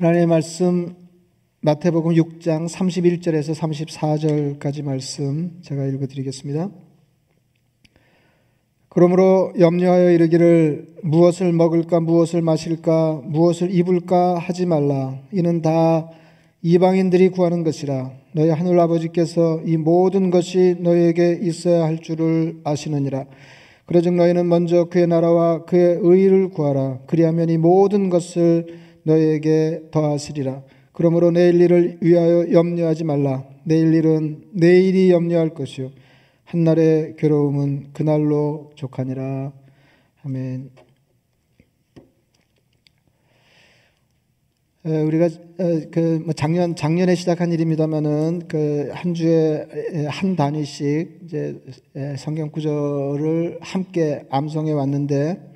하나님의 말씀 마태복음 6장 31절에서 34절까지 말씀 제가 읽어 드리겠습니다. 그러므로 염려하여 이르기를 무엇을 먹을까 무엇을 마실까 무엇을 입을까 하지 말라. 이는 다 이방인들이 구하는 것이라. 너희 하늘 아버지께서 이 모든 것이 너희에게 있어야 할 줄을 아시느니라. 그러즉 너희는 먼저 그의 나라와 그의 의를 구하라. 그리하면 이 모든 것을 너희에게 더하시리라 그러므로 내일 일을 위하여 염려하지 말라 내일 일은 내일이 염려할 것이요 한날의 괴로움은 그날로 족하니라. 아멘. 우리가 그 작년 작년에 시작한 일입니다만은 그 한 주에 한 단위씩 이제 성경 구절을 함께 암송해 왔는데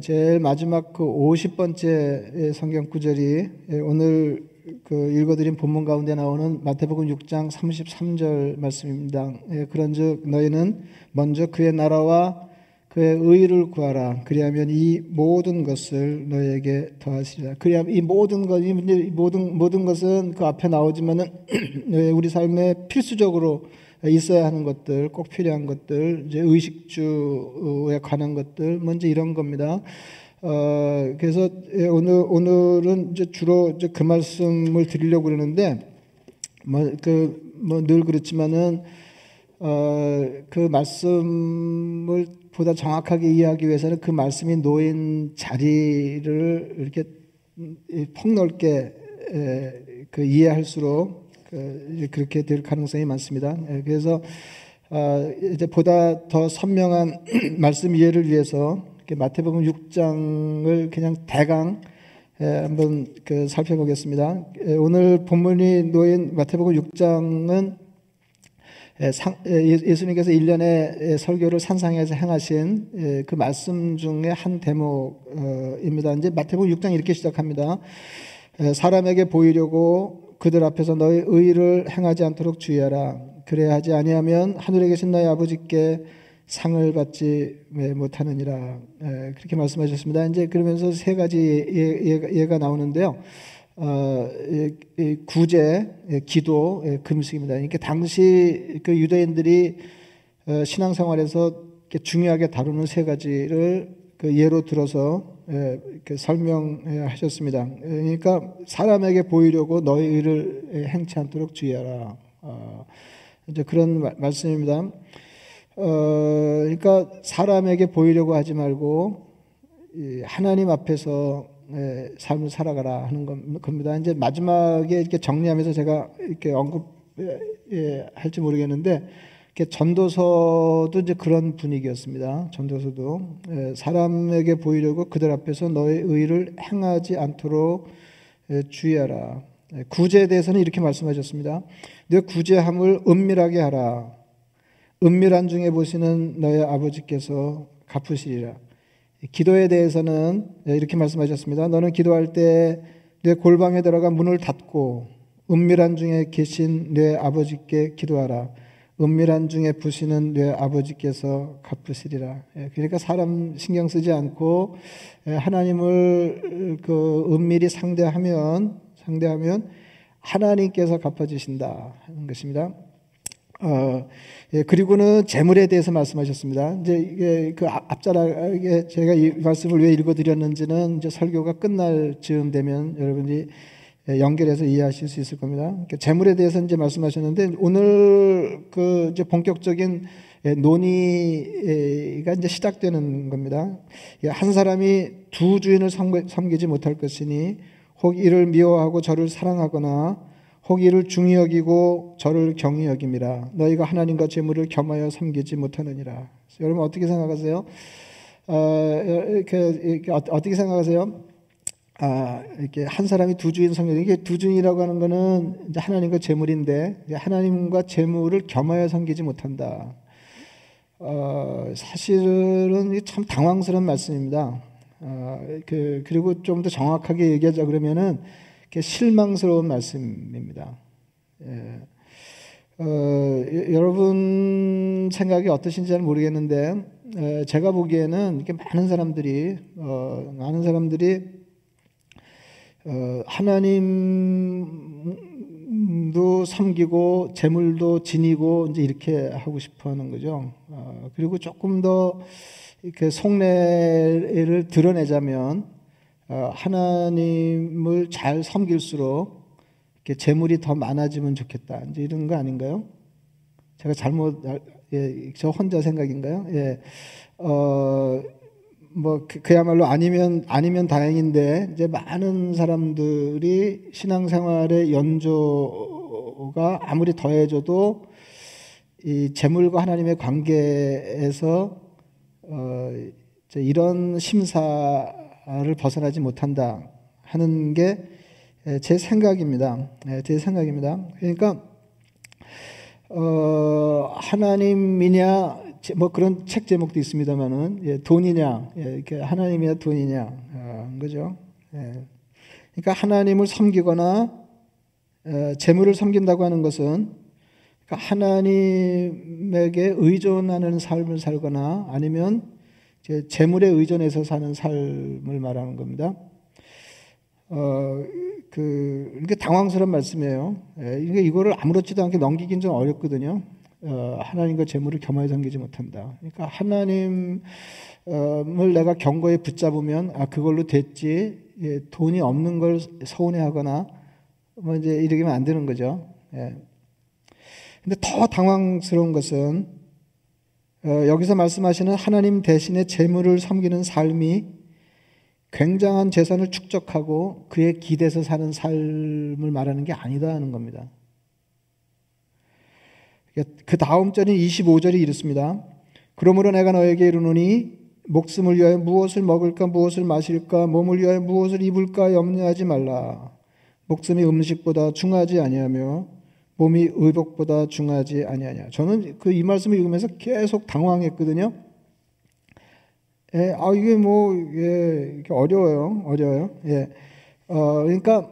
제일 마지막 그 50번째 성경 구절이 오늘 그 읽어드린 본문 가운데 나오는 마태복음 6장 33절 말씀입니다. 예, 그런즉 너희는 먼저 그의 나라와 그의 의를 구하라. 그리하면 이 모든 것을 너희에게 더하시리라. 그리하면 이 모든 것, 이 모든 모든 것은 그 앞에 나오지만은 우리 삶에 필수적으로 있어야 하는 것들, 꼭 필요한 것들, 이제 의식주에 관한 것들, 먼저 이런 겁니다. 어, 그래서 예, 오늘 오늘은 이제 주로 이제 그 말씀을 드리려고 그러는데 뭐그뭐늘 그렇지만은 어, 그 말씀을 보다 정확하게 이해하기 위해서는 그 말씀이 놓인 자리를 이렇게 폭넓게 에, 그 이해할수록 그 그렇게 될 가능성이 많습니다. 에, 그래서 어, 이제 보다 더 선명한 말씀 이해를 위해서 마태복음 6장을 그냥 대강 한번 그 살펴보겠습니다. 오늘 본문이 놓인 마태복음 6장은 예수님께서 1년의 설교를 산상에서 행하신 그 말씀 중에 한 대목입니다. 이제 마태복음 6장 이렇게 시작합니다. 사람에게 보이려고 그들 앞에서 너의 의를 행하지 않도록 주의하라. 그래야 하지 아니하면 하늘에 계신 너희 아버지께 상을 받지 못하느니라 그렇게 말씀하셨습니다. 이제 그러면서 세 가지 예, 예, 가 나오는데요. 어, 구제, 기도, 금식입니다. 그러니까 당시 그 유대인들이 어, 신앙생활에서 중요하게 다루는 세 가지를 그 예로 들어서 설명하셨습니다. 그러니까 사람에게 보이려고 너의 의를 행치 않도록 주의하라. 어, 이제 그런 말씀입니다. 어, 그러니까 사람에게 보이려고 하지 말고 하나님 앞에서 예, 삶을 살아가라 하는 겁니다. 이제 마지막에 이렇게 정리하면서 제가 이렇게 언급할지 예, 모르겠는데 전도서도 이제 그런 분위기였습니다. 전도서도 예, 사람에게 보이려고 그들 앞에서 너의 의를 행하지 않도록 주의하라. 구제에 대해서는 이렇게 말씀하셨습니다. 너 구제함을 은밀하게 하라. 은밀한 중에 보시는 너의 아버지께서 갚으시리라. 기도에 대해서는 이렇게 말씀하셨습니다. 너는 기도할 때 내 골방에 들어가 문을 닫고 은밀한 중에 계신 내 아버지께 기도하라. 은밀한 중에 부시는 내 아버지께서 갚으시리라. 예, 그러니까 사람 신경 쓰지 않고 예, 하나님을 그 은밀히 상대하면 상대하면 하나님께서 갚아주신다 하는 것입니다. 어, 예, 그리고는 재물에 대해서 말씀하셨습니다. 이제 이게 그 앞자락에 제가 이 말씀을 왜 읽어드렸는지는 이제 설교가 끝날 즈음 되면 여러분이 연결해서 이해하실 수 있을 겁니다. 그러니까 재물에 대해서 이제 말씀하셨는데 오늘 그 이제 본격적인 예, 논의가 이제 시작되는 겁니다. 한 사람이 두 주인을 섬기지 못할 것이니 혹 이를 미워하고 저를 사랑하거나 혹 이를 중히 여기고 저를 경히 여김이라 너희가 하나님과 재물을 겸하여 섬기지 못하느니라. 여러분 어떻게 생각하세요? 어, 이렇게, 이렇게 어, 어떻게 생각하세요? 아, 이렇게 한 사람이 두 주인 성경 이게 두 주인이라고 하는 거는 이제 하나님과 재물인데 하나님과 재물을 겸하여 섬기지 못한다. 어, 사실은 참 당황스러운 말씀입니다. 어, 그, 그리고 좀 더 정확하게 얘기하자 그러면은 실망스러운 말씀입니다. 예. 어, 여러분 생각이 어떠신지는 모르겠는데 에, 제가 보기에는 이렇게 많은 사람들이 어, 많은 사람들이 어, 하나님도 섬기고 재물도 지니고 이제 이렇게 하고 싶어 하는 거죠. 어, 그리고 조금 더 이렇게 속내를 드러내자면 어, 하나님을 잘 섬길수록 이렇게 재물이 더 많아지면 좋겠다. 이제 이런 거 아닌가요? 제가 잘못 예, 저 혼자 생각인가요? 예. 어, 뭐 그, 그야말로 아니면 아니면 다행인데 이제 많은 사람들이 신앙생활의 연조가 아무리 더해져도 이 재물과 하나님의 관계에서 어, 이런 심사를 벗어나지 못한다 하는 게 제 생각입니다. 제 생각입니다. 그러니까 어, 하나님이냐 뭐 그런 책 제목도 있습니다만은 예, 돈이냐 예, 이렇게 하나님이냐 돈이냐 어, 거죠. 예. 그러니까 하나님을 섬기거나 어, 재물을 섬긴다고 하는 것은 그러니까 하나님에게 의존하는 삶을 살거나 아니면 재물에 의존해서 사는 삶을 말하는 겁니다. 어, 그, 이게 당황스러운 말씀이에요. 예, 이게 이거를 아무렇지도 않게 넘기긴 좀 어렵거든요. 어, 하나님과 재물을 겸하여 섬기지 못한다. 그러니까 하나님을 내가 경고에 붙잡으면 아 그걸로 됐지 예, 돈이 없는 걸 서운해하거나 뭐 이제 이러면 안 되는 거죠. 예. 근데 더 당황스러운 것은 어, 여기서 말씀하시는 하나님 대신에 재물을 섬기는 삶이 굉장한 재산을 축적하고 그에 기대서 사는 삶을 말하는 게 아니다 하는 겁니다. 그 다음 절인 25절이 이렇습니다. 그러므로 내가 너에게 이르노니 목숨을 위하여 무엇을 먹을까 무엇을 마실까 몸을 위하여 무엇을 입을까 염려하지 말라. 목숨이 음식보다 중하지 아니하며 몸이 의복보다 중하지 아니하냐. 저는 그 이 말씀을 읽으면서 계속 당황했거든요. 예, 아 이게 뭐 예, 어려워요, 어려워요. 예, 어 그러니까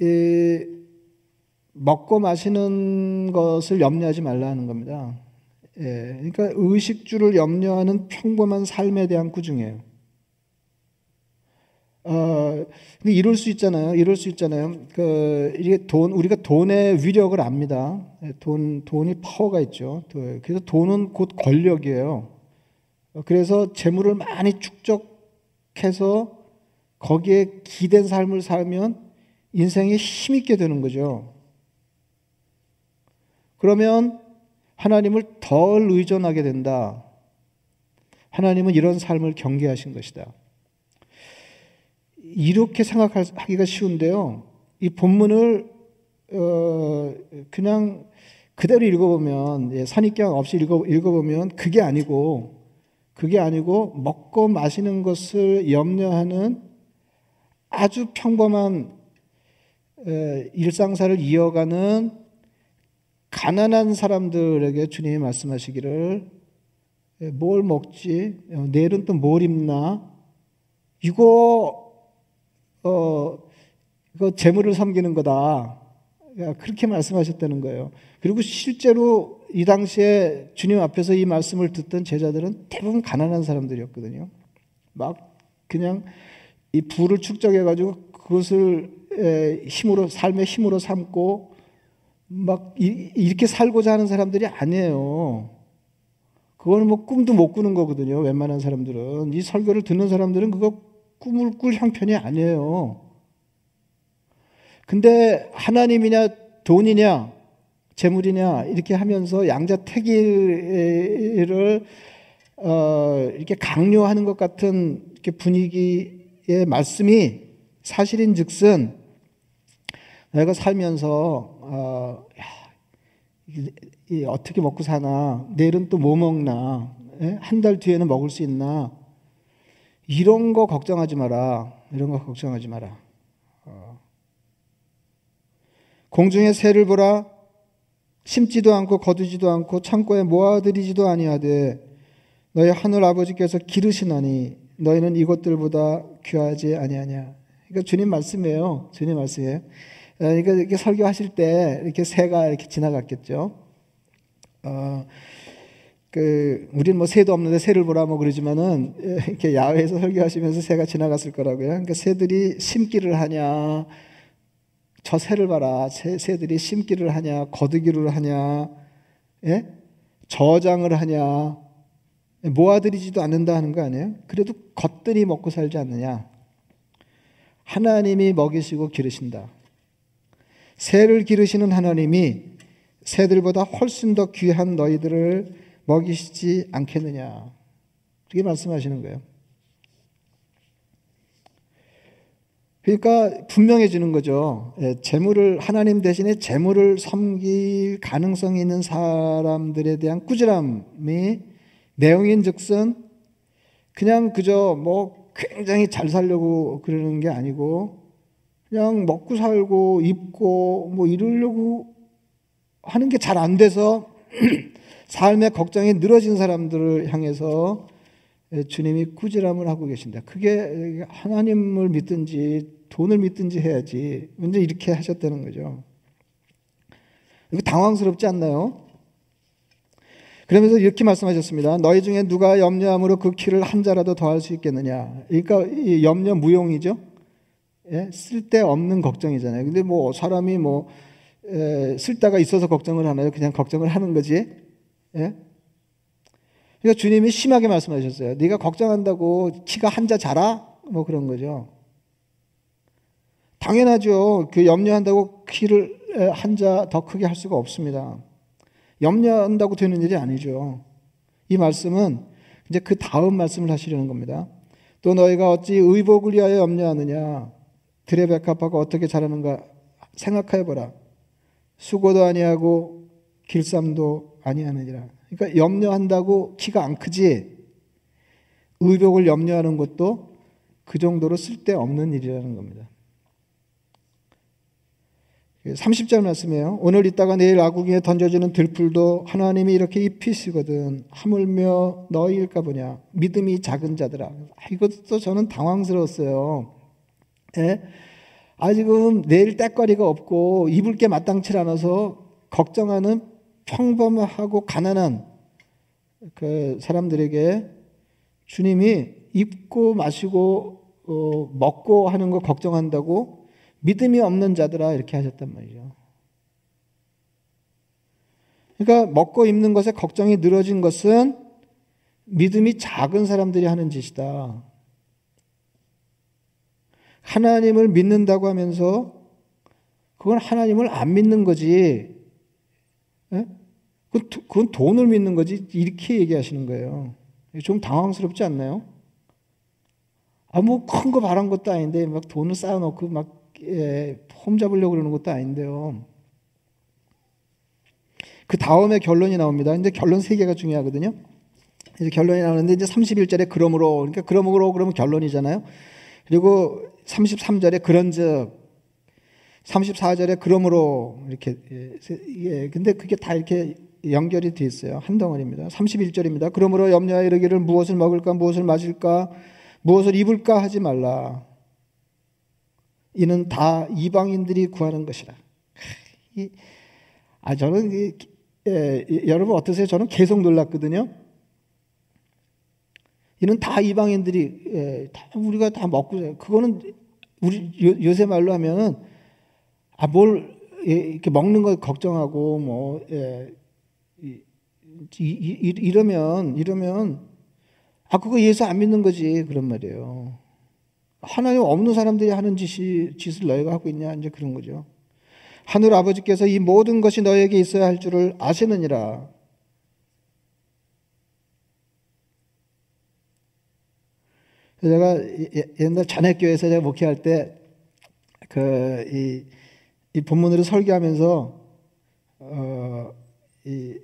이 먹고 마시는 것을 염려하지 말라는 겁니다. 예, 그러니까 의식주를 염려하는 평범한 삶에 대한 구중이에요. 어, 근데 이럴 수 있잖아요. 이럴 수 있잖아요. 그, 이게 돈, 우리가 돈의 위력을 압니다. 예, 돈, 돈이 파워가 있죠. 그래서 돈은 곧 권력이에요. 그래서 재물을 많이 축적해서 거기에 기댄 삶을 살면 인생에 힘있게 되는 거죠. 그러면 하나님을 덜 의존하게 된다. 하나님은 이런 삶을 경계하신 것이다. 이렇게 생각하기가 쉬운데요. 이 본문을 어 그냥 그대로 읽어보면 예, 선입견 없이 읽어, 읽어보면 그게 아니고 그게 아니고 먹고 마시는 것을 염려하는 아주 평범한 일상사를 이어가는 가난한 사람들에게 주님이 말씀하시기를 뭘 먹지? 내일은 또 뭘 입나? 이거 어 이거 재물을 섬기는 거다. 그렇게 말씀하셨다는 거예요. 그리고 실제로 이 당시에 주님 앞에서 이 말씀을 듣던 제자들은 대부분 가난한 사람들이었거든요. 막 그냥 이 부를 축적해 가지고 그것을 힘으로 삶의 힘으로 삼고 막 이렇게 살고자 하는 사람들이 아니에요. 그거는 뭐 꿈도 못 꾸는 거거든요. 웬만한 사람들은 이 설교를 듣는 사람들은 그거 꿈을 꿀 형편이 아니에요. 근데 하나님이냐 돈이냐 재물이냐 이렇게 하면서 양자택일을 어, 이렇게 강요하는 것 같은 이렇게 분위기의 말씀이 사실인즉슨 내가 살면서 어, 어떻게 먹고 사나 내일은 또 뭐 먹나 예? 한달 뒤에는 먹을 수 있나 이런 거 걱정하지 마라 이런 거 걱정하지 마라 어. 공중의 새를 보라 심지도 않고 거두지도 않고 창고에 모아들이지도 아니하되 너희 하늘 아버지께서 기르시나니 너희는 이것들보다 귀하지 아니하냐. 그러니까 주님 말씀이에요. 주님 말씀이에요. 그러니까 이렇게 설교하실 때 이렇게 새가 이렇게 지나갔겠죠. 어, 그 우리는 뭐 새도 없는데 새를 보라 뭐 그러지만은 이렇게 야외에서 설교하시면서 새가 지나갔을 거라고요. 그러니까 새들이 심기를 하냐, 저 새를 봐라. 새, 새들이 심기를 하냐, 거두기를 하냐, 예? 저장을 하냐, 모아들이지도 않는다 하는 거 아니에요? 그래도 겉들이 먹고 살지 않느냐? 하나님이 먹이시고 기르신다. 새를 기르시는 하나님이 새들보다 훨씬 더 귀한 너희들을 먹이시지 않겠느냐. 그렇게 말씀하시는 거예요. 그러니까 분명해지는 거죠. 예, 재물을 하나님 대신에 재물을 섬길 가능성이 있는 사람들에 대한 꾸지람이 내용인즉슨 그냥 그저 뭐 굉장히 잘 살려고 그러는 게 아니고 그냥 먹고 살고 입고 뭐 이러려고 하는 게 잘 안 돼서 삶의 걱정이 늘어진 사람들을 향해서 주님이 꾸지람을 하고 계신다. 그게 하나님을 믿든지 돈을 믿든지 해야지. 먼저 이렇게 하셨다는 거죠. 이거 당황스럽지 않나요? 그러면서 이렇게 말씀하셨습니다. 너희 중에 누가 염려함으로 그 키를 한 자라도 더할 수 있겠느냐. 그러니까 염려 무용이죠. 예? 쓸데없는 걱정이잖아요. 근데 뭐 사람이 뭐 에, 쓸데가 있어서 걱정을 하나요? 그냥 걱정을 하는 거지. 예? 그러니까 주님이 심하게 말씀하셨어요. 네가 걱정한다고 키가 한자 자라? 뭐 그런 거죠. 당연하죠. 그 염려한다고 키를 한 자 더 크게 할 수가 없습니다. 염려한다고 되는 일이 아니죠. 이 말씀은 이제 그 다음 말씀을 하시려는 겁니다. 또 너희가 어찌 의복을 위하여 염려하느냐? 들의 백합화가 어떻게 자라는가 생각해 보라. 수고도 아니하고 길쌈도 아니하느니라. 그러니까 염려한다고 키가 안 크지. 의복을 염려하는 것도 그 정도로 쓸데없는 일이라는 겁니다. 30절 말씀이에요. 오늘 있다가 내일 아궁이에 던져지는 들풀도 하나님이 이렇게 입히시거든. 하물며 너희일까 보냐. 믿음이 작은 자들아. 이것도 저는 당황스러웠어요. 예? 아, 지금 내일 때거리가 없고 입을 게 마땅치 않아서 걱정하는 평범하고 가난한 그 사람들에게 주님이 입고 마시고 어, 먹고 하는 거 걱정한다고 믿음이 없는 자들아 이렇게 하셨단 말이죠. 그러니까 먹고 입는 것에 걱정이 늘어진 것은 믿음이 작은 사람들이 하는 짓이다. 하나님을 믿는다고 하면서 그건 하나님을 안 믿는 거지. 예? 그건 돈을 믿는 거지. 이렇게 얘기하시는 거예요. 좀 당황스럽지 않나요? 아, 뭐 큰 거 바란 것도 아닌데 막 돈을 쌓아놓고 막 예, 폼 잡으려고 그러는 것도 아닌데요. 그 다음에 결론이 나옵니다. 이제 결론 세 개가 중요하거든요. 이제 결론이 나오는데 이제 31절에 그러므로 그러니까 그러므로 그러면 결론이잖아요. 그리고 33절에 그런즉 34절에 그러므로 이렇게 예, 근데 그게 다 이렇게 연결이 돼 있어요. 한 덩어리입니다. 31절입니다. 그러므로 염려하여 이르기를 무엇을 먹을까 무엇을 마실까 무엇을 입을까 하지 말라. 이는 다 이방인들이 구하는 것이라. 아 저는 이, 예, 여러분 어떠세요? 저는 계속 놀랐거든요. 이는 다 이방인들이 예, 다 우리가 다 먹고 그거는 우리 요, 새 말로 하면은 아뭘 예, 이렇게 먹는 거 걱정하고 뭐 예, 이, 이, 이러면 이러면 아 그거 예수 안 믿는 거지 그런 말이에요. 하나님 없는 사람들이 하는 짓이 짓을 너희가 하고 있냐 이제 그런 거죠. 하늘 아버지께서 이 모든 것이 너에게 있어야 할 줄을 아시느니라. 제가 옛날 자네교회에서 제가 목회할 때 그 이 이 본문으로 설교하면서 어, 이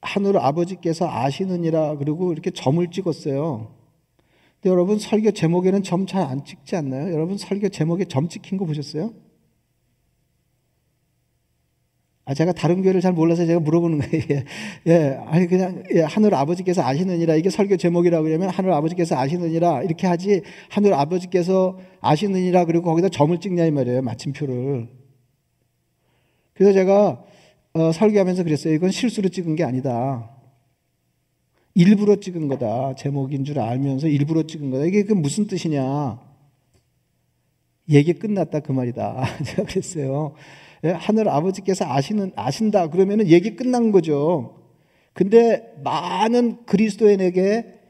하늘 아버지께서 아시느니라 그리고 이렇게 점을 찍었어요. 근데 여러분 설교 제목에는 점 잘 안 찍지 않나요? 여러분 설교 제목에 점 찍힌 거 보셨어요? 아, 제가 다른 교회를 잘 몰라서 제가 물어보는 거예요. 예, 예 아니, 그냥, 예, 하늘 아버지께서 아시느니라. 이게 설교 제목이라고 그러면 하늘 아버지께서 아시느니라. 이렇게 하지, 하늘 아버지께서 아시느니라. 그리고 거기다 점을 찍냐, 이 말이에요. 마침표를. 그래서 제가, 어, 설교하면서 그랬어요. 이건 실수로 찍은 게 아니다. 일부러 찍은 거다. 제목인 줄 알면서 일부러 찍은 거다. 이게 그 무슨 뜻이냐? 얘기 끝났다 그 말이다. 제가 그랬어요. 예, 하늘 아버지께서 아시는 아신다 그러면은 얘기 끝난 거죠. 근데 많은 그리스도인에게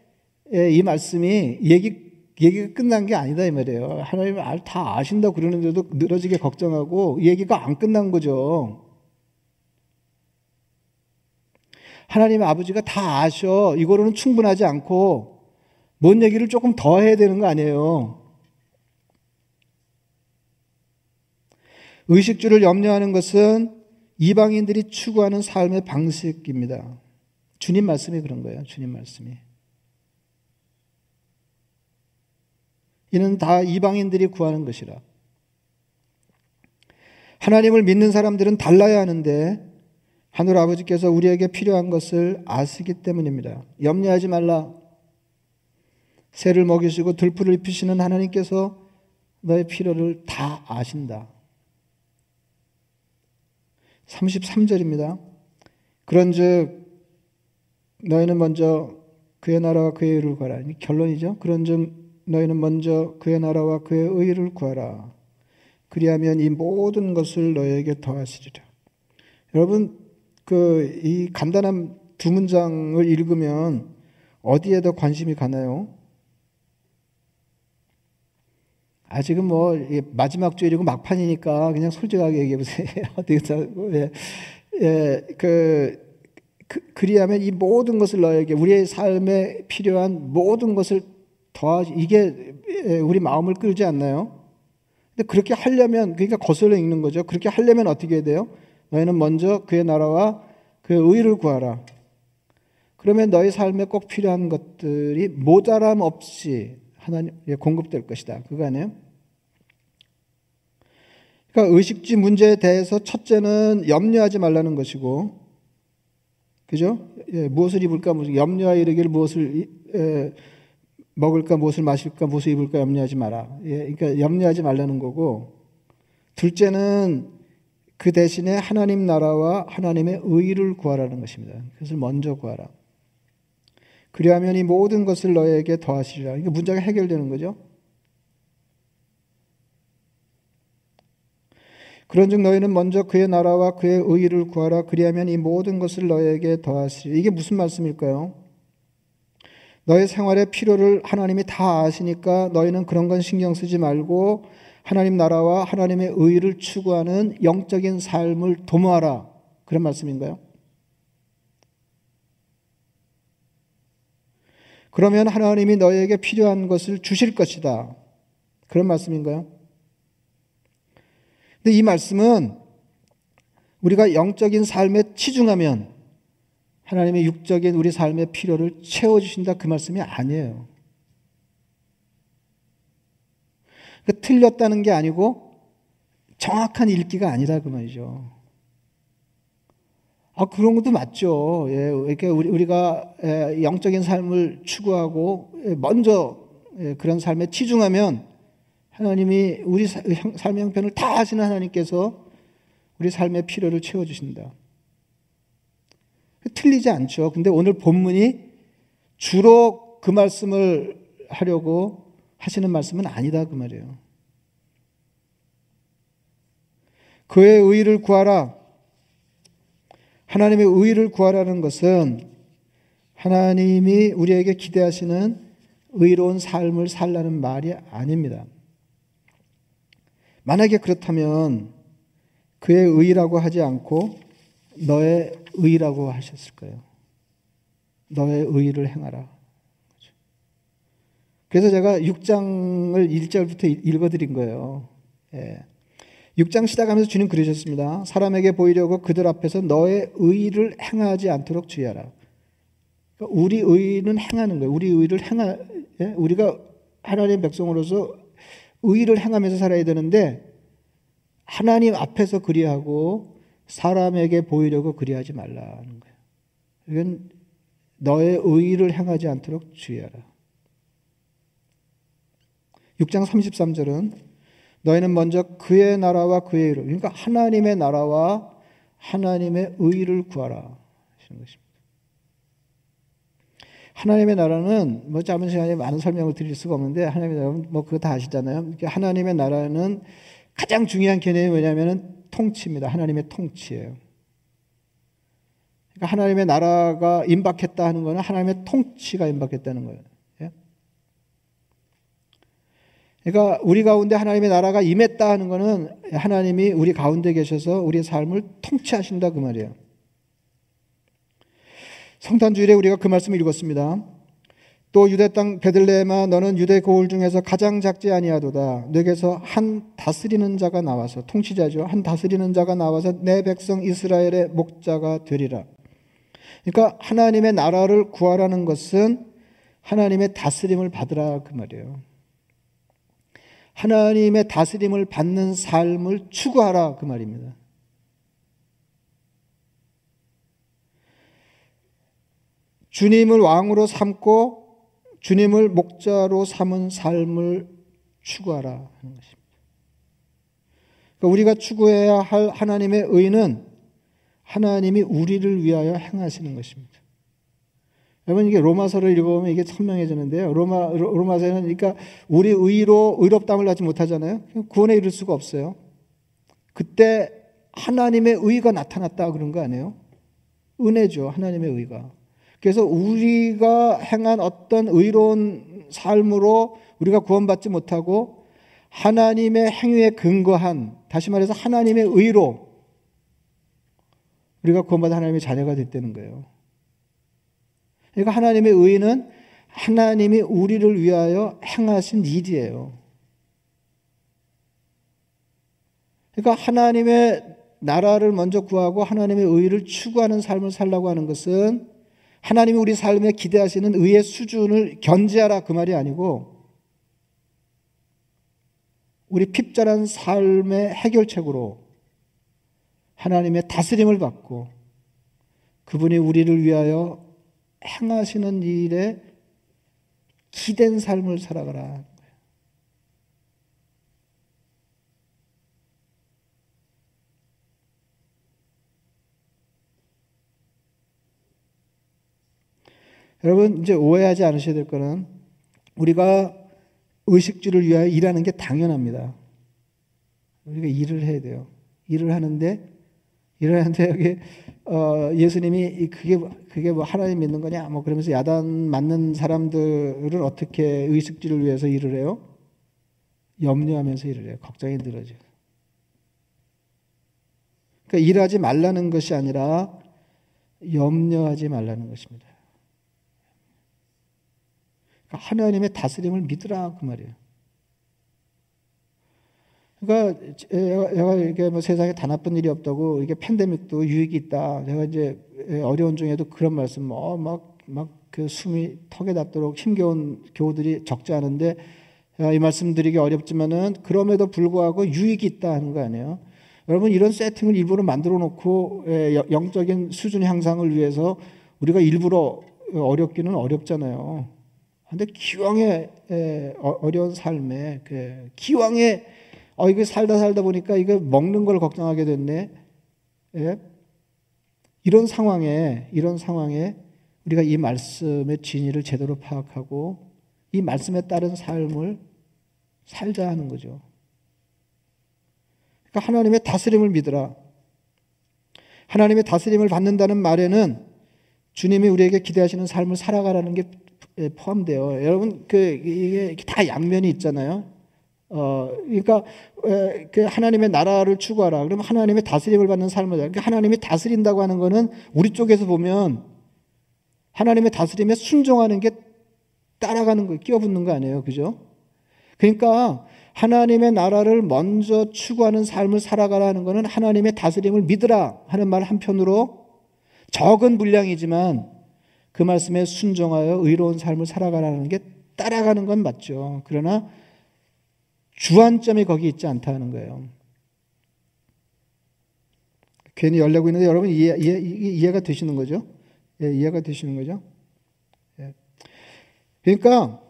예, 이 말씀이 얘기 얘기가 끝난 게 아니다 이 말이에요. 하나님 다 아신다 그러는데도 늘어지게 걱정하고 얘기가 안 끝난 거죠. 하나님 아버지가 다 아셔. 이거로는 충분하지 않고 뭔 얘기를 조금 더 해야 되는 거 아니에요. 의식주를 염려하는 것은 이방인들이 추구하는 삶의 방식입니다. 주님 말씀이 그런 거예요. 주님 말씀이. 이는 다 이방인들이 구하는 것이라. 하나님을 믿는 사람들은 달라야 하는데 하늘 아버지께서 우리에게 필요한 것을 아시기 때문입니다. 염려하지 말라. 새를 먹이시고 들풀을 입히시는 하나님께서 너의 필요를 다 아신다. 33절입니다. 그런즉 너희는 먼저 그의 나라와 그의 의를 구하라. 결론이죠. 그런즉 너희는 먼저 그의 나라와 그의 의를 구하라. 그리하면 이 모든 것을 너희에게 더하시리라. 여러분 그 이 간단한 두 문장을 읽으면 어디에 더 관심이 가나요? 아직은 뭐 마지막 주일이고 막판이니까 그냥 솔직하게 얘기해 보세요. 어떻게 예, 예, 그, 그 그 리하면 이 모든 것을 너에게 우리의 삶에 필요한 모든 것을 더하 이게 예, 우리 마음을 끌지 않나요? 근데 그렇게 하려면 그러니까 거슬러 읽는 거죠. 그렇게 하려면 어떻게 해야 돼요? 너희는 먼저 그의 나라와 그의 의를 구하라. 그러면 너희 삶에 꼭 필요한 것들이 모자람 없이 하나님 공급될 것이다. 그거 아니에요? 그러니까 의식주 문제에 대해서 첫째는 염려하지 말라는 것이고, 그죠? 예, 무엇을 입을까, 무슨 염려하 이르기를 무엇을 예, 먹을까, 무엇을 마실까, 무엇을 입을까 염려하지 마라. 예, 그러니까 염려하지 말라는 거고, 둘째는 그 대신에 하나님 나라와 하나님의 의를 구하라는 것입니다. 그것을 먼저 구하라. 그리하면 이 모든 것을 너에게 더하시리라. 이게 문제가 해결되는 거죠. 그런즉 너희는 먼저 그의 나라와 그의 의를 구하라. 그리하면 이 모든 것을 너에게 더하시리. 이게 무슨 말씀일까요? 너의 생활의 필요를 하나님이 다 아시니까 너희는 그런 건 신경 쓰지 말고 하나님 나라와 하나님의 의를 추구하는 영적인 삶을 도모하라. 그런 말씀인가요? 그러면 하나님이 너에게 필요한 것을 주실 것이다. 그런 말씀인가요? 근데 이 말씀은 우리가 영적인 삶에 치중하면 하나님의 육적인 우리 삶의 필요를 채워주신다 그 말씀이 아니에요. 그 틀렸다는 게 아니고 정확한 읽기가 아니라 그 말이죠. 아, 그런 것도 맞죠. 예, 이렇게 우리가 예, 영적인 삶을 추구하고 예, 먼저 예, 그런 삶에 치중하면 하나님이 우리 삶의 형편을 다 아시는 하나님께서 우리 삶의 필요를 채워주신다. 틀리지 않죠. 근데 오늘 본문이 주로 그 말씀을 하려고 하시는 말씀은 아니다. 그 말이에요. 그의 의를 구하라. 하나님의 의를 구하라는 것은 하나님이 우리에게 기대하시는 의로운 삶을 살라는 말이 아닙니다. 만약에 그렇다면 그의 의라고 하지 않고 너의 의라고 하셨을 거예요. 너의 의를 행하라. 그래서 제가 6장을 1절부터 읽어드린 거예요. 예. 6장 시작하면서 주님 그러셨습니다. 사람에게 보이려고 그들 앞에서 너의 의를 행하지 않도록 주의하라. 그러니까 우리 의는 행하는 거예요. 우리 의를 행하, 예? 우리가 하나님의 백성으로서 의를 행하면서 살아야 되는데 하나님 앞에서 그리하고 사람에게 보이려고 그리하지 말라는 거예요. 이건 너의 의를 행하지 않도록 주의하라. 6장 33절은 너희는 먼저 그의 나라와 그의 의로 그러니까 하나님의 나라와 하나님의 의를 구하라 하시는 것입니다. 하나님의 나라는 뭐 짧은 시간에 많은 설명을 드릴 수가 없는데 하나님의 나라는 뭐 그거 다 아시잖아요. 하나님의 나라는 가장 중요한 개념이 뭐냐면은 통치입니다. 하나님의 통치예요. 그러니까 하나님의 나라가 임박했다 하는 것은 하나님의 통치가 임박했다는 거예요. 예? 그러니까 우리 가운데 하나님의 나라가 임했다 하는 것은 하나님이 우리 가운데 계셔서 우리의 삶을 통치하신다 그 말이에요. 성탄 주일에 우리가 그 말씀을 읽었습니다. 또 유대 땅 베들레헴아 너는 유대 고을 중에서 가장 작지 아니하도다. 내게서 한 다스리는 자가 나와서 통치자죠. 한 다스리는 자가 나와서 내 백성 이스라엘의 목자가 되리라. 그러니까 하나님의 나라를 구하라는 것은 하나님의 다스림을 받으라 그 말이에요. 하나님의 다스림을 받는 삶을 추구하라 그 말입니다 주님을 왕으로 삼고 주님을 목자로 삼은 삶을 추구하라 하는 것입니다. 그러니까 우리가 추구해야 할 하나님의 의는 하나님이 우리를 위하여 행하시는 것입니다. 여러분 이게 로마서를 읽어보면 이게 선명해지는데요. 로마 로마서는 그러니까 우리 의로 의롭담을 받지 못하잖아요. 구원에 이를 수가 없어요. 그때 하나님의 의가 나타났다 그런 거 아니에요? 은혜죠. 하나님의 의가. 그래서 우리가 행한 어떤 의로운 삶으로 우리가 구원받지 못하고 하나님의 행위에 근거한 다시 말해서 하나님의 의로 우리가 구원받은 하나님의 자녀가 됐다는 거예요. 그러니까 하나님의 의는 하나님이 우리를 위하여 행하신 일이에요. 그러니까 하나님의 나라를 먼저 구하고 하나님의 의를 추구하는 삶을 살라고 하는 것은 하나님이 우리 삶에 기대하시는 의의 수준을 견지하라 그 말이 아니고 우리 핍절한 삶의 해결책으로 하나님의 다스림을 받고 그분이 우리를 위하여 행하시는 일에 기댄 삶을 살아가라. 여러분 이제 오해하지 않으셔야 될 거는 우리가 의식주를 위하여 일하는 게 당연합니다. 우리가 일을 해야 돼요. 일을 하는데 일을 하는데 여기 어, 예수님이 그게 그게 뭐 하나님 믿는 거냐 뭐 그러면서 야단 맞는 사람들은 어떻게 의식주를 위해서 일을 해요? 염려하면서 일을 해요. 걱정이 늘어져. 그러니까 일하지 말라는 것이 아니라 염려하지 말라는 것입니다. 그러니까 하나님의 다스림을 믿으라 그 말이에요. 그러니까 제가 이게 뭐 세상에 다 나쁜 일이 없다고 이게 팬데믹도 유익이 있다. 제가 이제 어려운 중에도 그런 말씀 뭐막막 그 숨이 턱에 닿도록 힘겨운 교우들이 적지 않은데 이 말씀 드리기 어렵지만은 그럼에도 불구하고 유익이 있다 하는 거 아니에요. 여러분 이런 세팅을 일부러 만들어 놓고 영적인 수준 향상을 위해서 우리가 일부러 어렵기는 어렵잖아요. 근데 기왕에 어, 어려운 삶에 그 기왕에 어 이거 살다 살다 보니까 이거 먹는 걸 걱정하게 됐네. 예? 이런 상황에 이런 상황에 우리가 이 말씀의 진리를 제대로 파악하고 이 말씀에 따른 삶을 살자 하는 거죠. 그러니까 하나님의 다스림을 믿으라. 하나님의 다스림을 받는다는 말에는 주님이 우리에게 기대하시는 삶을 살아가라는 게 예, 포함돼요. 여러분 그 이게 다 양면이 있잖아요. 어 그러니까 그 하나님의 나라를 추구하라. 그러면 하나님의 다스림을 받는 삶을 그러니까 하나님이 다스린다고 하는 거는 우리 쪽에서 보면 하나님의 다스림에 순종하는 게 따라가는 거 끼어붙는 거 아니에요. 그죠? 그러니까 하나님의 나라를 먼저 추구하는 삶을 살아가라는 것은 하나님의 다스림을 믿으라 하는 말 한편으로 적은 분량이지만 그 말씀에 순종하여 의로운 삶을 살아가라는 게 따라가는 건 맞죠. 그러나 주안점이 거기 있지 않다는 거예요. 괜히 열려고 있는데 여러분 이해, 이해, 이해 가 되시는 거죠? 예, 이해가 되시는 거죠? 예. 그러니까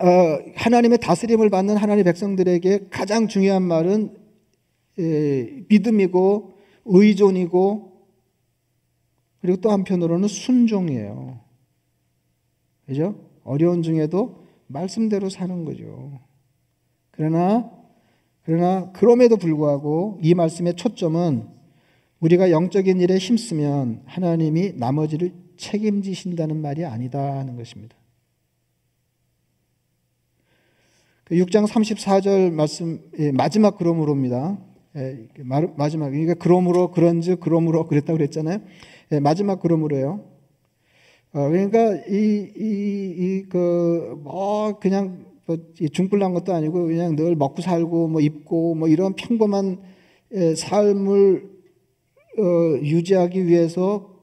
어, 하나님의 다스림을 받는 하나님의 백성들에게 가장 중요한 말은 예, 믿음이고 의존이고 그리고 또 한편으로는 순종이에요. 그죠? 어려운 중에도 말씀대로 사는 거죠. 그러나 그러나 그럼에도 불구하고 이 말씀의 초점은 우리가 영적인 일에 힘쓰면 하나님이 나머지를 책임지신다는 말이 아니다 하는 것입니다. 6장 그 34절 말씀 예, 마지막 그러므로입니다. 예, 마지막 그러니까 그러므로 그런즉 그러므로 그랬다 그랬잖아요. 예, 마지막 그러므로요. 어, 그러니까 이이그뭐 그냥 뭐 중불난 것도 아니고 그냥 늘 먹고 살고 뭐 입고 뭐 이런 평범한 삶을 어, 유지하기 위해서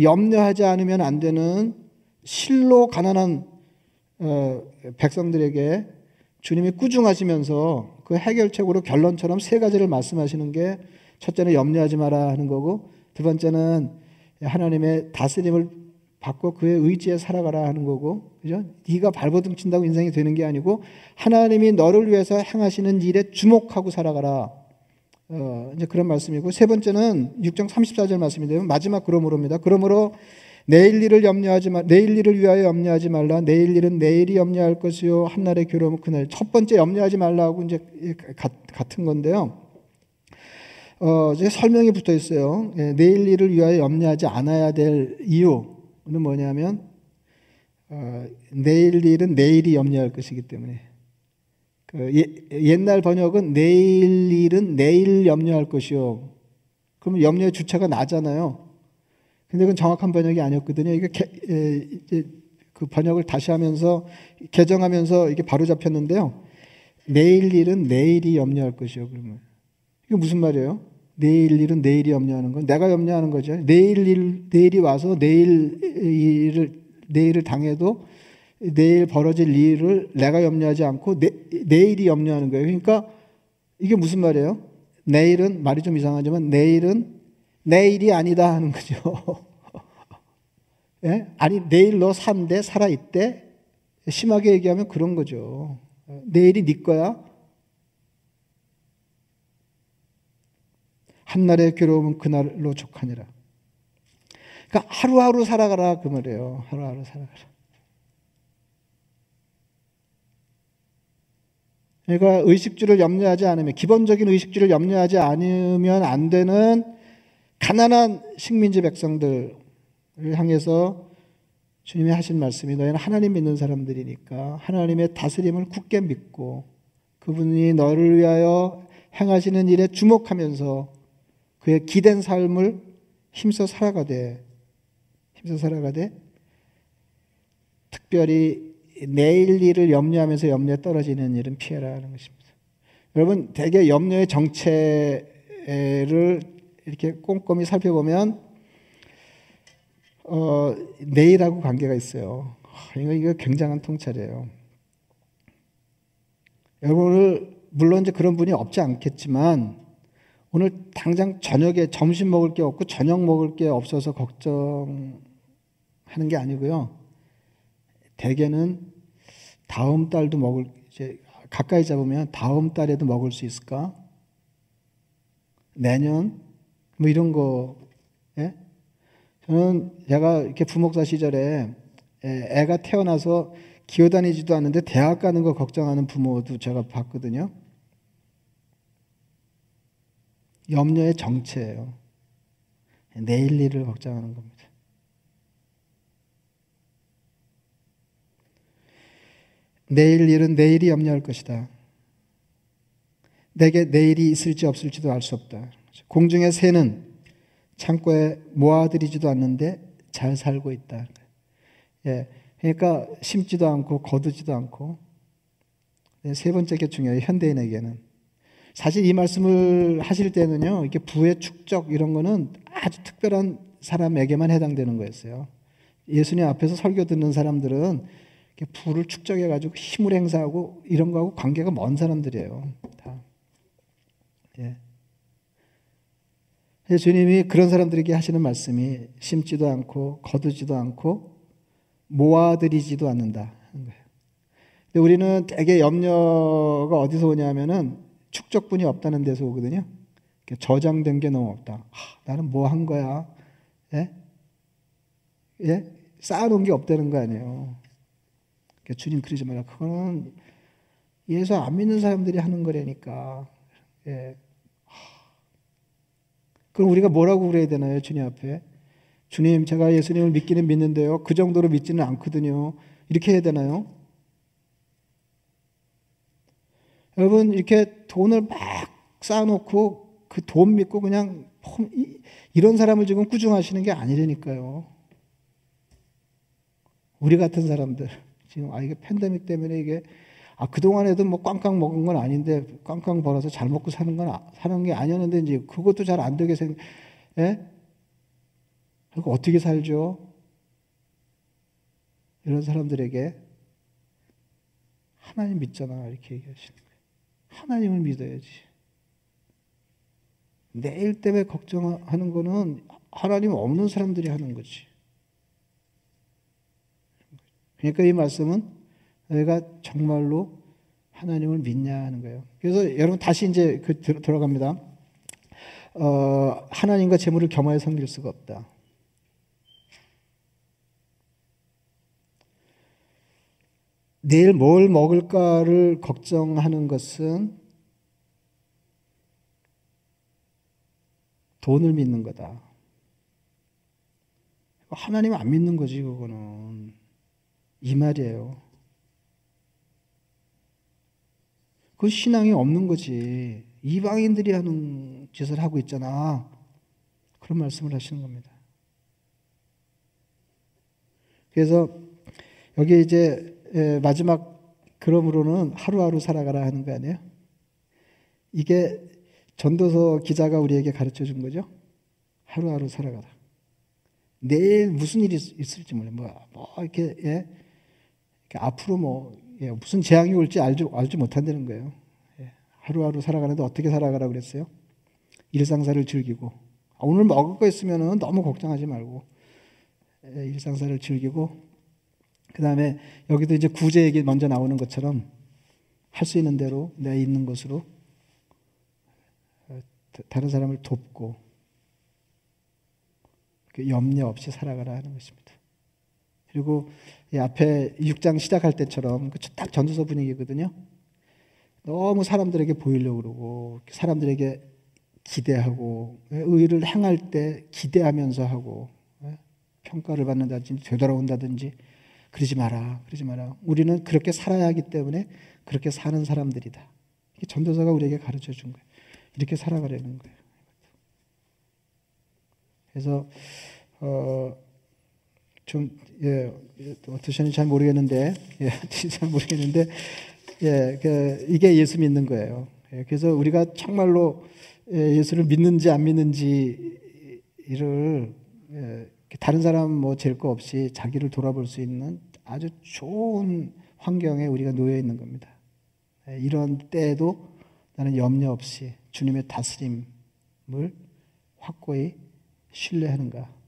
염려하지 않으면 안 되는 실로 가난한 어, 백성들에게 주님이 꾸중하시면서 그 해결책으로 결론처럼 세 가지를 말씀하시는 게 첫째는 염려하지 마라 하는 거고 두 번째는 하나님의 다스림을 받고 그의 의지에 살아가라 하는 거고 그죠? 네가 발버둥 친다고 인생이 되는 게 아니고 하나님이 너를 위해서 행하시는 일에 주목하고 살아가라. 어, 이제 그런 말씀이고 세 번째는 6장 34절 말씀인데요. 마지막 그러므로입니다. 그러므로 내일 일을 염려하지 말, 내일 일을 위하여 염려하지 말라. 내일 일은 내일이 염려할 것이요 한날의 괴로움은 그날. 첫 번째 염려하지 말라고 이제 같은 건데요. 어, 이제 설명이 붙어 있어요. 예, 내일 일을 위하여 염려하지 않아야 될 이유는 뭐냐면 어, 내일 일은 내일이 염려할 것이기 때문에 그 예, 옛날 번역은 내일 일은 내일 염려할 것이요. 그러면 염려의 주체가 나잖아요. 근데 그건 정확한 번역이 아니었거든요. 이게 개, 에, 이제 그 번역을 다시 하면서 개정하면서 이게 바로 잡혔는데요. 내일 일은 내일이 염려할 것이요. 그러면 이게 무슨 말이에요? 내일 일은 내일이 염려하는 건 내가 염려하는 거죠. 내일 일 내일이 와서 내일 일을 내일을 당해도 내일 벌어질 일을 내가 염려하지 않고 내, 내일이 염려하는 거예요. 그러니까 이게 무슨 말이에요? 내일은 말이 좀 이상하지만 내일은 내 일이 아니다 하는 거죠. 예? 아니 내일 너 산대 살아 있대 심하게 얘기하면 그런 거죠. 내일이 네 거야. 한날의 괴로움은 그날로 족하니라. 그러니까 하루하루 살아가라 그 말이에요. 하루하루 살아가라. 그러니까 의식주를 염려하지 않으면 기본적인 의식주를 염려하지 않으면 안 되는 가난한 식민지 백성들을 향해서 주님이 하신 말씀이 너희는 하나님 믿는 사람들이니까 하나님의 다스림을 굳게 믿고 그분이 너를 위하여 행하시는 일에 주목하면서 그의 기댄 삶을 힘써 살아가되 힘써 살아가되 특별히 내일 일을 염려하면서 염려에 떨어지는 일은 피해라 하는 것입니다. 여러분 대개 염려의 정체를 이렇게 꼼꼼히 살펴보면 어, 내일하고 관계가 있어요. 이거 이거 굉장한 통찰이에요. 여러분을 물론 이제 그런 분이 없지 않겠지만 오늘 당장 저녁에 점심 먹을 게 없고 저녁 먹을 게 없어서 걱정하는 게 아니고요. 대개는 다음 달도 먹을 이제 가까이 잡으면 다음 달에도 먹을 수 있을까? 내년 뭐 이런 거. 예? 저는 제가 이렇게 부목사 시절에 애가 태어나서 기어다니지도 않는데 대학 가는 거 걱정하는 부모도 제가 봤거든요. 염려의 정체예요. 내일 일을 걱정하는 겁니다. 내일 일은 내일이 염려할 것이다. 내게 내일이 있을지 없을지도 알 수 없다. 공중의 새는 창고에 모아들이지도 않는데 잘 살고 있다. 예, 그러니까 심지도 않고 거두지도 않고 네, 세 번째 게 중요해요. 현대인에게는 사실 이 말씀을 하실 때는요, 이게 부의 축적 이런 거는 아주 특별한 사람에게만 해당되는 거였어요. 예수님 앞에서 설교 듣는 사람들은 부를 축적해 가지고 힘을 행사하고 이런 거하고 관계가 먼 사람들이에요. 다. 예. 주님이 그런 사람들에게 하시는 말씀이 심지도 않고 거두지도 않고 모아들이지도 않는다. 근데 우리는 대개 염려가 어디서 오냐면은 축적분이 없다는 데서 오거든요. 저장된 게 너무 없다. 아, 나는 뭐 한 거야? 예? 예? 쌓아놓은 게 없다는 거 아니에요. 그러니까 주님 그러지 마라. 그거는 예수 안 믿는 사람들이 하는 거라니까. 예. 그럼 우리가 뭐라고 그래야 되나요, 주님 앞에? 주님, 제가 예수님을 믿기는 믿는데요. 그 정도로 믿지는 않거든요. 이렇게 해야 되나요? 여러분, 이렇게 돈을 막 쌓아놓고 그 돈 믿고 그냥 이런 사람을 지금 꾸중하시는 게 아니라니까요. 우리 같은 사람들 지금 아 이게 팬데믹 때문에 이게 아 그동안에도 뭐 꽝꽝 먹은 건 아닌데 꽝꽝 벌어서 잘 먹고 사는 건 아, 사는 게 아니었는데 이제 그것도 잘 안 되게 생 예? 그리고 어떻게 살죠? 이런 사람들에게 하나님 믿잖아 이렇게 얘기하시는 거예요. 하나님을 믿어야지. 내일 때문에 걱정하는 거는 하나님 없는 사람들이 하는 거지. 그러니까 이 말씀은 내가 정말로 하나님을 믿냐 하는 거예요. 그래서 여러분 다시 이제 그 들어갑니다. 어, 하나님과 재물을 겸하여 섬길 수가 없다. 내일 뭘 먹을까를 걱정하는 것은 돈을 믿는 거다. 하나님 안 믿는 거지, 그거는. 이 말이에요. 그 신앙이 없는 거지. 이방인들이 하는 짓을 하고 있잖아. 그런 말씀을 하시는 겁니다. 그래서 여기 이제 마지막 그러므로는 하루하루 살아가라 하는 거 아니에요? 이게 전도서 기자가 우리에게 가르쳐 준 거죠. 하루하루 살아가라. 내일 무슨 일이 있을지 몰라. 뭐, 뭐 이렇게 예? 앞으로 뭐 예, 무슨 재앙이 올지 알지, 알지 못한다는 거예요. 예, 하루하루 살아가는데 어떻게 살아가라 그랬어요? 일상사를 즐기고 아, 오늘 먹을 거 있으면 너무 걱정하지 말고 예, 일상사를 즐기고 그 다음에 여기도 이제 구제 얘기 먼저 나오는 것처럼 할 수 있는 대로 내가 있는 것으로 어, 다른 사람을 돕고 염려 없이 살아가라 하는 것입니다. 그리고 앞에 6장 시작할 때처럼 그딱 전도서 분위기거든요. 너무 사람들에게 보이려고 그러고 사람들에게 기대하고 의를 행할 때 기대하면서 하고 예? 평가를 받는다든지 되돌아온다든지 그러지 마라 그러지 마라 우리는 그렇게 살아야 하기 때문에 그렇게 사는 사람들이다 전도사가 우리에게 가르쳐 준 거예요 이렇게 살아가려는 거예요 그래서 어, 좀, 예, 어떠셨는지 잘 모르겠는데, 예, 잘 모르겠는데, 예, 그, 이게 예수 믿는 거예요. 예, 그래서 우리가 정말로 예, 예수를 믿는지 안 믿는지를 예, 다른 사람 뭐 잴 거 없이 자기를 돌아볼 수 있는 아주 좋은 환경에 우리가 놓여 있는 겁니다. 예, 이런 때에도 나는 염려 없이 주님의 다스림을 확고히 신뢰하는가.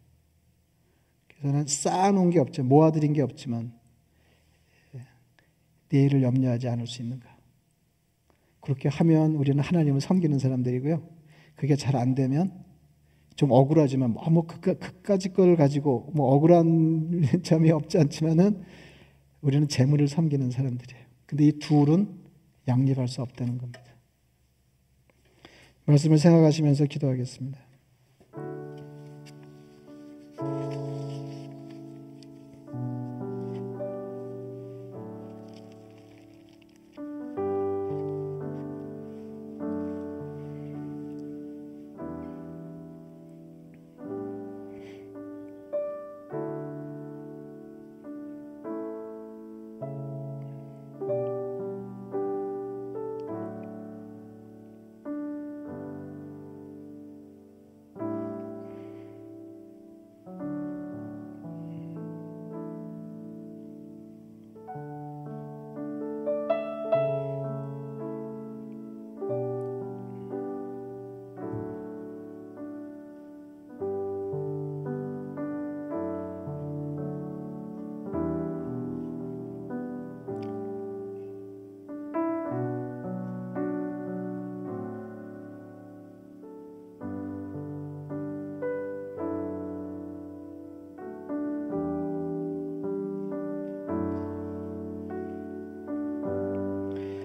저는 쌓아놓은 게 없죠. 모아들인 게 없지만 내일을 염려하지 않을 수 있는가. 그렇게 하면 우리는 하나님을 섬기는 사람들이고요. 그게 잘 안 되면 좀 억울하지만 뭐, 뭐 그까, 그까지 걸 가지고 뭐 억울한 점이 없지 않지만은 우리는 재물을 섬기는 사람들이에요. 근데 이 둘은 양립할 수 없다는 겁니다. 말씀을 생각하시면서 기도하겠습니다.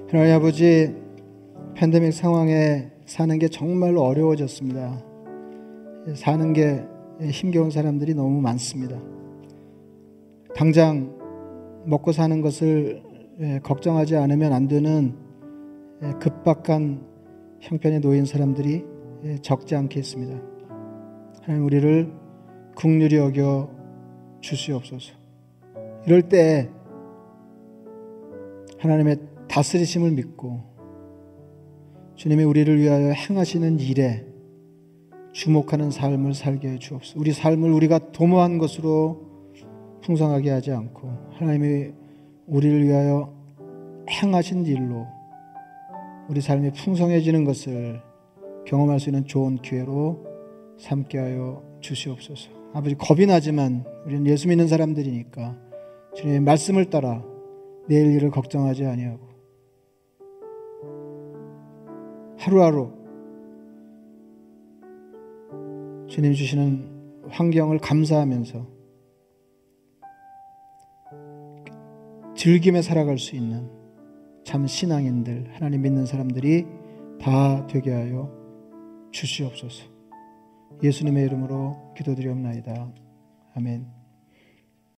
하나님 아버지 팬데믹 상황에 사는 게 정말로 어려워졌습니다. 사는 게 힘겨운 사람들이 너무 많습니다. 당장 먹고 사는 것을 걱정하지 않으면 안 되는 급박한 형편에 놓인 사람들이 적지 않겠습니다. 하나님 우리를 국률이 여겨 주시옵소서. 이럴 때 하나님의 다스리심을 믿고 주님이 우리를 위하여 행하시는 일에 주목하는 삶을 살게 해 주옵소서. 우리 삶을 우리가 도모한 것으로 풍성하게 하지 않고 하나님이 우리를 위하여 행하신 일로 우리 삶이 풍성해지는 것을 경험할 수 있는 좋은 기회로 삼게 하여 주시옵소서. 아버지 겁이 나지만 우리는 예수 믿는 사람들이니까 주님의 말씀을 따라 내일 일을 걱정하지 아니하고 하루하루 주님 주시는 환경을 감사하면서 즐김에 살아갈 수 있는 참 신앙인들, 하나님 믿는 사람들이 다 되게 하여 주시옵소서. 예수님의 이름으로 기도드리옵나이다. 아멘.